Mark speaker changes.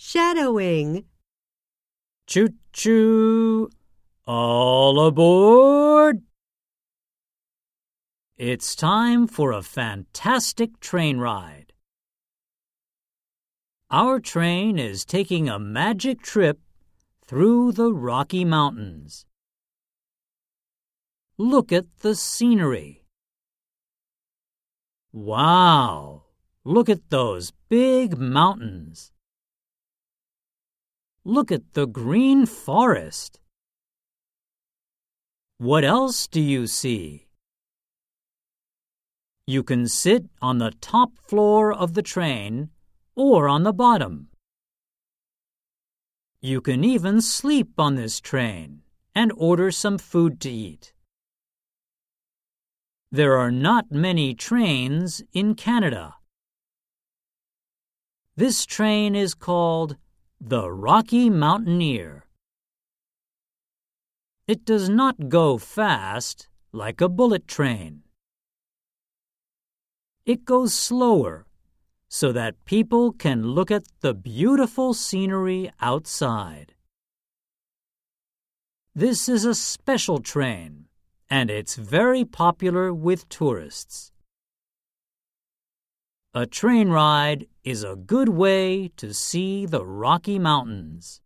Speaker 1: Shadowing.
Speaker 2: Choo choo! All aboard! It's time for a fantastic train ride. Our train is taking a magic trip through the Rocky Mountains. Look at the scenery. Wow! Look at those big mountains. Look at the green forest. What else do you see? You can sit on the top floor of the train or on the bottom. You can even sleep on this train and order some food to eat. There are not many trains in Canada. This train is called the Rocky Mountaineer. It does not go fast like a bullet train. It goes slower so that people can look at the beautiful scenery outside. This is a special train, and it's very popular with tourists. A train ride is a good way to see the Rocky Mountains.